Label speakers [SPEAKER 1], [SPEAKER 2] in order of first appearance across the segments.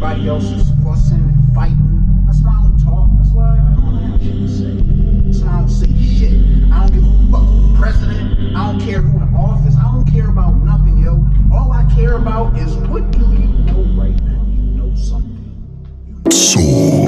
[SPEAKER 1] everybody else is fussing and fighting. That's why I don't talk. That's why I don't have shit to say. That's why I don't say shit. I don't give a fuck president. I don't care who in office. I don't care about nothing, yo. All I care about is what do you know right now? You know something. You know
[SPEAKER 2] So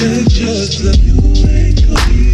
[SPEAKER 2] pictures of you ain't coming.